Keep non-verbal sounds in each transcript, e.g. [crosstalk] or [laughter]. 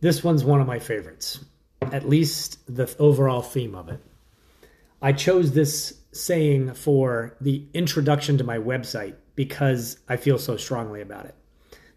This one's one of my favorites, at least the overall theme of it. I chose this saying for the introduction to my website because I feel so strongly about it.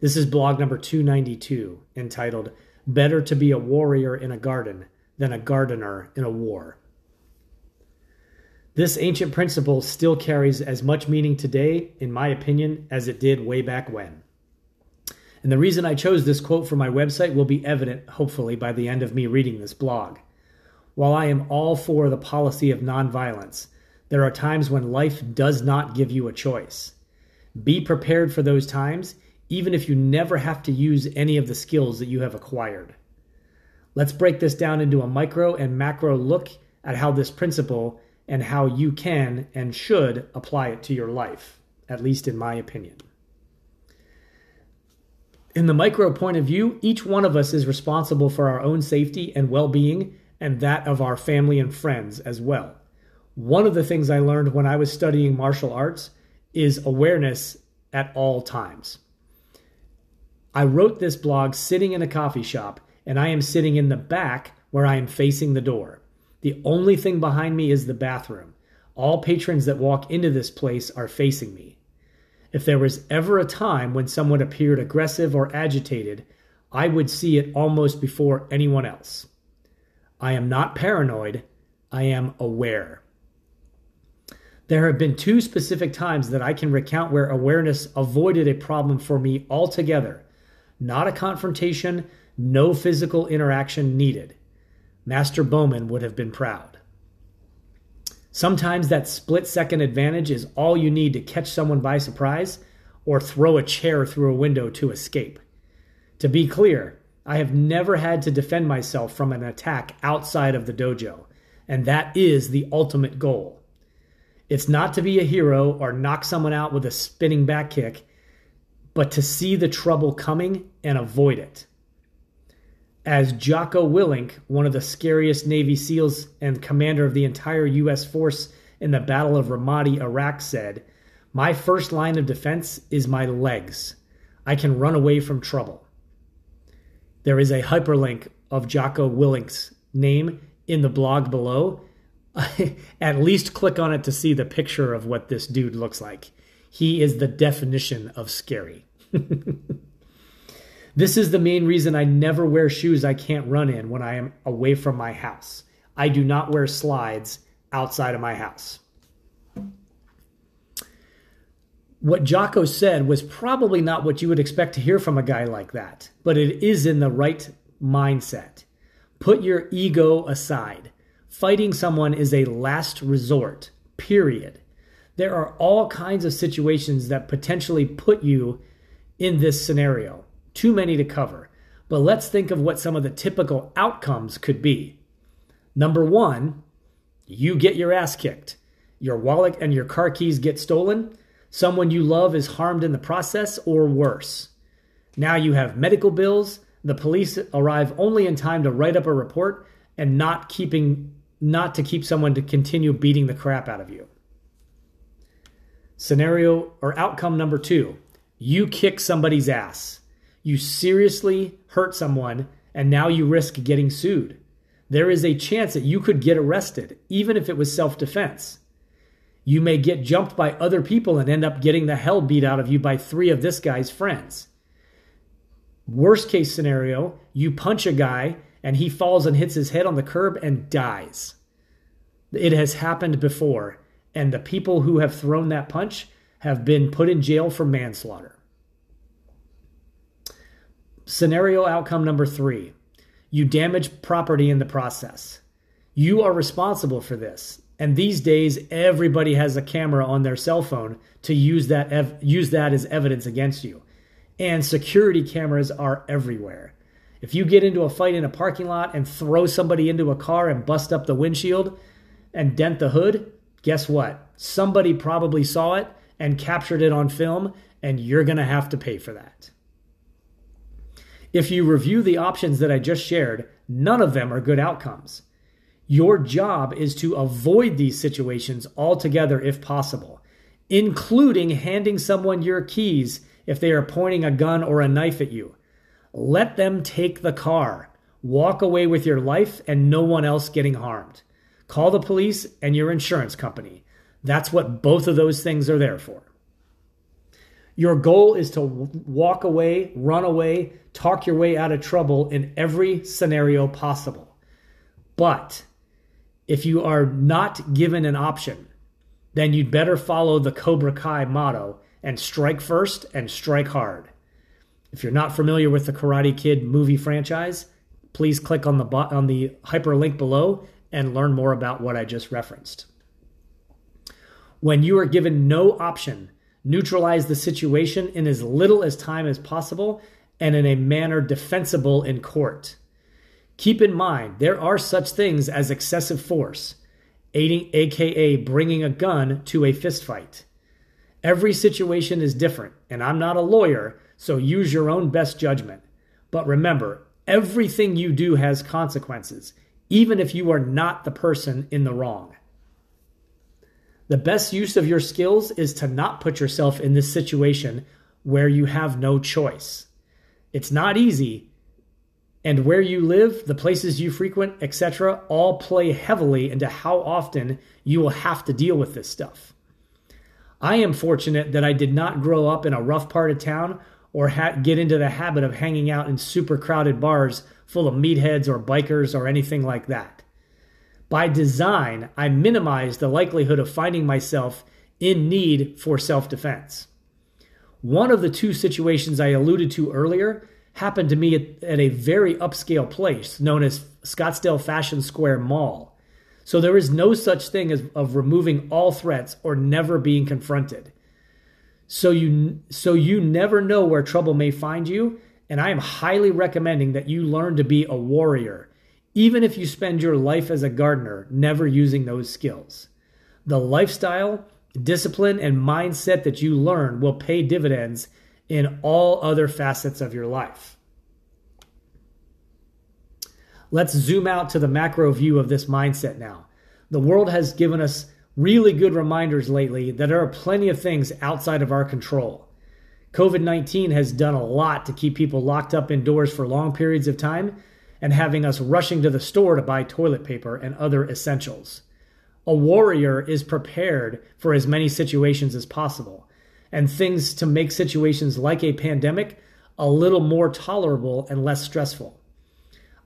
This is blog number 292 entitled Better to be a Warrior in a Garden Than a Gardener in a War. This ancient principle still carries as much meaning today, in my opinion, as it did way back when. And the reason I chose this quote for my website will be evident, hopefully, by the end of me reading this blog. While I am all for the policy of nonviolence, there are times when life does not give you a choice. Be prepared for those times, even if you never have to use any of the skills that you have acquired. Let's break this down into a micro and macro look at how this principle and how you can and should apply it to your life, at least in my opinion. In the micro point of view, each one of us is responsible for our own safety and well being and that of our family and friends as well. One of the things I learned when I was studying martial arts is awareness at all times. I wrote this blog sitting in a coffee shop, and I am sitting in the back where I am facing the door. The only thing behind me is the bathroom. All patrons that walk into this place are facing me. If there was ever a time when someone appeared aggressive or agitated, I would see it almost before anyone else. I am not paranoid, I am aware. There have been two specific times that I can recount where awareness avoided a problem for me altogether. Not a confrontation, no physical interaction needed. Master Bowman would have been proud. Sometimes that split second advantage is all you need to catch someone by surprise or throw a chair through a window to escape. To be clear, I have never had to defend myself from an attack outside of the dojo, and that is the ultimate goal. It's not to be a hero or knock someone out with a spinning back kick, but to see the trouble coming and avoid it. As Jocko Willink, one of the scariest Navy SEALs and commander of the entire U.S. force in the Battle of Ramadi, Iraq, said, My first line of defense is my legs. I can run away from trouble. There is a hyperlink of Jocko Willink's name in the blog below. [laughs] At least click on it to see the picture of what this dude looks like. He is the definition of scary. [laughs] This is the main reason I never wear shoes I can't run in when I am away from my house. I do not wear slides outside of my house. What Jocko said was probably not what you would expect to hear from a guy like that, but it is in the right mindset. Put your ego aside. Fighting someone is a last resort, period. There are all kinds of situations that potentially put you in this scenario too many to cover, but let's think of what some of the typical outcomes could be. Number one, you get your ass kicked. Your wallet and your car keys get stolen. Someone you love is harmed in the process, or worse. Now you have medical bills. The police arrive only in time to write up a report and not keeping not to keep someone to continue beating the crap out of you. Scenario or outcome number 2. You kick somebody's ass you seriously hurt someone and now you risk getting sued. There is a chance that you could get arrested, even if it was self defense. You may get jumped by other people and end up getting the hell beat out of you by three of this guy's friends. Worst case scenario, you punch a guy and he falls and hits his head on the curb and dies. It has happened before, and the people who have thrown that punch have been put in jail for manslaughter. Scenario outcome number three you damage property in the process. You are responsible for this. And these days, everybody has a camera on their cell phone to use that, ev- use that as evidence against you. And security cameras are everywhere. If you get into a fight in a parking lot and throw somebody into a car and bust up the windshield and dent the hood, guess what? Somebody probably saw it and captured it on film, and you're going to have to pay for that. If you review the options that I just shared, none of them are good outcomes. Your job is to avoid these situations altogether if possible, including handing someone your keys if they are pointing a gun or a knife at you. Let them take the car. Walk away with your life and no one else getting harmed. Call the police and your insurance company. That's what both of those things are there for. Your goal is to walk away, run away, talk your way out of trouble in every scenario possible. But if you are not given an option, then you'd better follow the Cobra Kai motto and strike first and strike hard. If you're not familiar with the Karate Kid movie franchise, please click on the on the hyperlink below and learn more about what I just referenced. When you are given no option, neutralize the situation in as little as time as possible and in a manner defensible in court. Keep in mind, there are such things as excessive force, aiding, aka bringing a gun to a fistfight. Every situation is different, and I'm not a lawyer, so use your own best judgment. But remember, everything you do has consequences, even if you are not the person in the wrong. The best use of your skills is to not put yourself in this situation where you have no choice. It's not easy, and where you live, the places you frequent, etc., all play heavily into how often you will have to deal with this stuff. I am fortunate that I did not grow up in a rough part of town or ha- get into the habit of hanging out in super crowded bars full of meatheads or bikers or anything like that. By design, I minimize the likelihood of finding myself in need for self defense. One of the two situations I alluded to earlier happened to me at, at, a very upscale place known as Scottsdale Fashion Square Mall. So there is no such thing as of removing all threats or never being confronted. So you so you never know where trouble may find you, and I am highly recommending that you learn to be a warrior, even if you spend your life as a gardener never using those skills. The lifestyle, discipline, and mindset that you learn will pay dividends in all other facets of your life. Let's zoom out to the macro view of this mindset now. The world has given us really good reminders lately that there are plenty of things outside of our control. COVID 19 has done a lot to keep people locked up indoors for long periods of time and having us rushing to the store to buy toilet paper and other essentials. A warrior is prepared for as many situations as possible and things to make situations like a pandemic a little more tolerable and less stressful.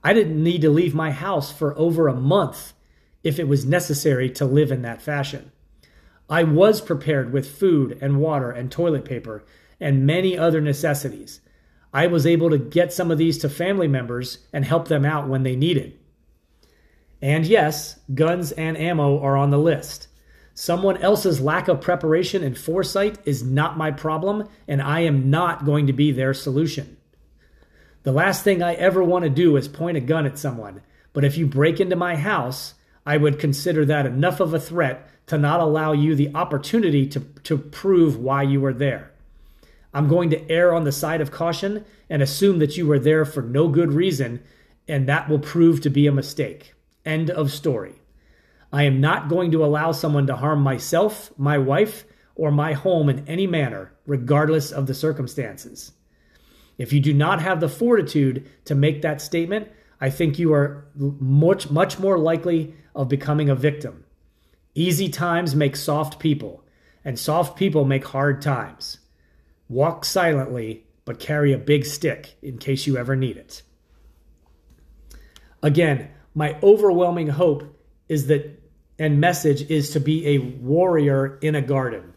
I didn't need to leave my house for over a month if it was necessary to live in that fashion. I was prepared with food and water and toilet paper and many other necessities. I was able to get some of these to family members and help them out when they needed. And yes, guns and ammo are on the list. Someone else's lack of preparation and foresight is not my problem, and I am not going to be their solution. The last thing I ever want to do is point a gun at someone, but if you break into my house, I would consider that enough of a threat to not allow you the opportunity to, to prove why you were there. I'm going to err on the side of caution and assume that you were there for no good reason, and that will prove to be a mistake. End of story. I am not going to allow someone to harm myself, my wife, or my home in any manner, regardless of the circumstances. If you do not have the fortitude to make that statement, I think you are much, much more likely of becoming a victim. Easy times make soft people, and soft people make hard times. Walk silently, but carry a big stick in case you ever need it. Again, my overwhelming hope is that and message is to be a warrior in a garden.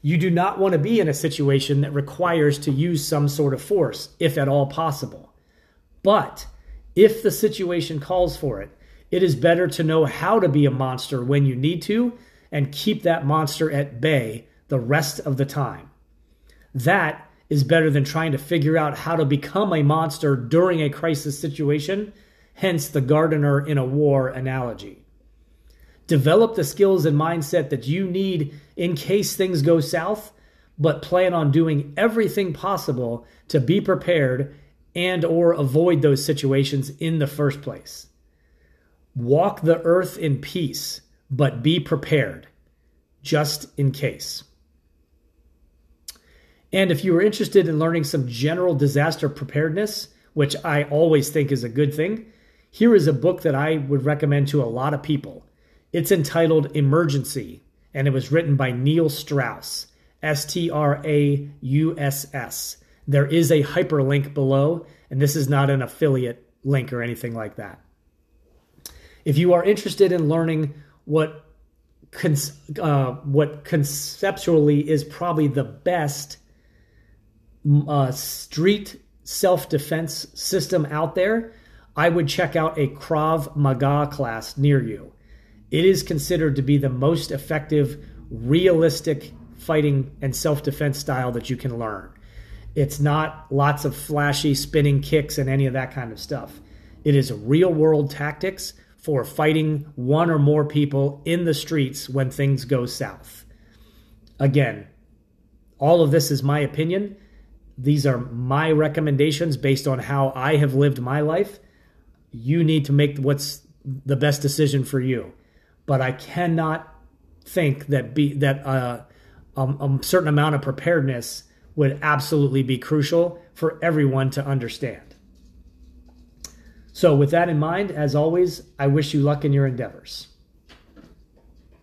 You do not want to be in a situation that requires to use some sort of force, if at all possible. But if the situation calls for it, it is better to know how to be a monster when you need to and keep that monster at bay the rest of the time. That is better than trying to figure out how to become a monster during a crisis situation, hence the gardener in a war analogy. Develop the skills and mindset that you need in case things go south, but plan on doing everything possible to be prepared and or avoid those situations in the first place. Walk the earth in peace, but be prepared just in case. And if you are interested in learning some general disaster preparedness, which I always think is a good thing, Here is a book that I would recommend to a lot of people. It's entitled Emergency, and it was written by Neil Strauss, S T R A U S S. There is a hyperlink below, and this is not an affiliate link or anything like that. If you are interested in learning what uh, what conceptually is probably the best uh, street self defense system out there, I would check out a Krav Maga class near you. It is considered to be the most effective, realistic fighting and self defense style that you can learn. It's not lots of flashy spinning kicks and any of that kind of stuff. It is real world tactics for fighting one or more people in the streets when things go south. Again, all of this is my opinion. These are my recommendations based on how I have lived my life. You need to make what's the best decision for you. But I cannot think that be that uh, a certain amount of preparedness would absolutely be crucial for everyone to understand. So, with that in mind, as always, I wish you luck in your endeavors.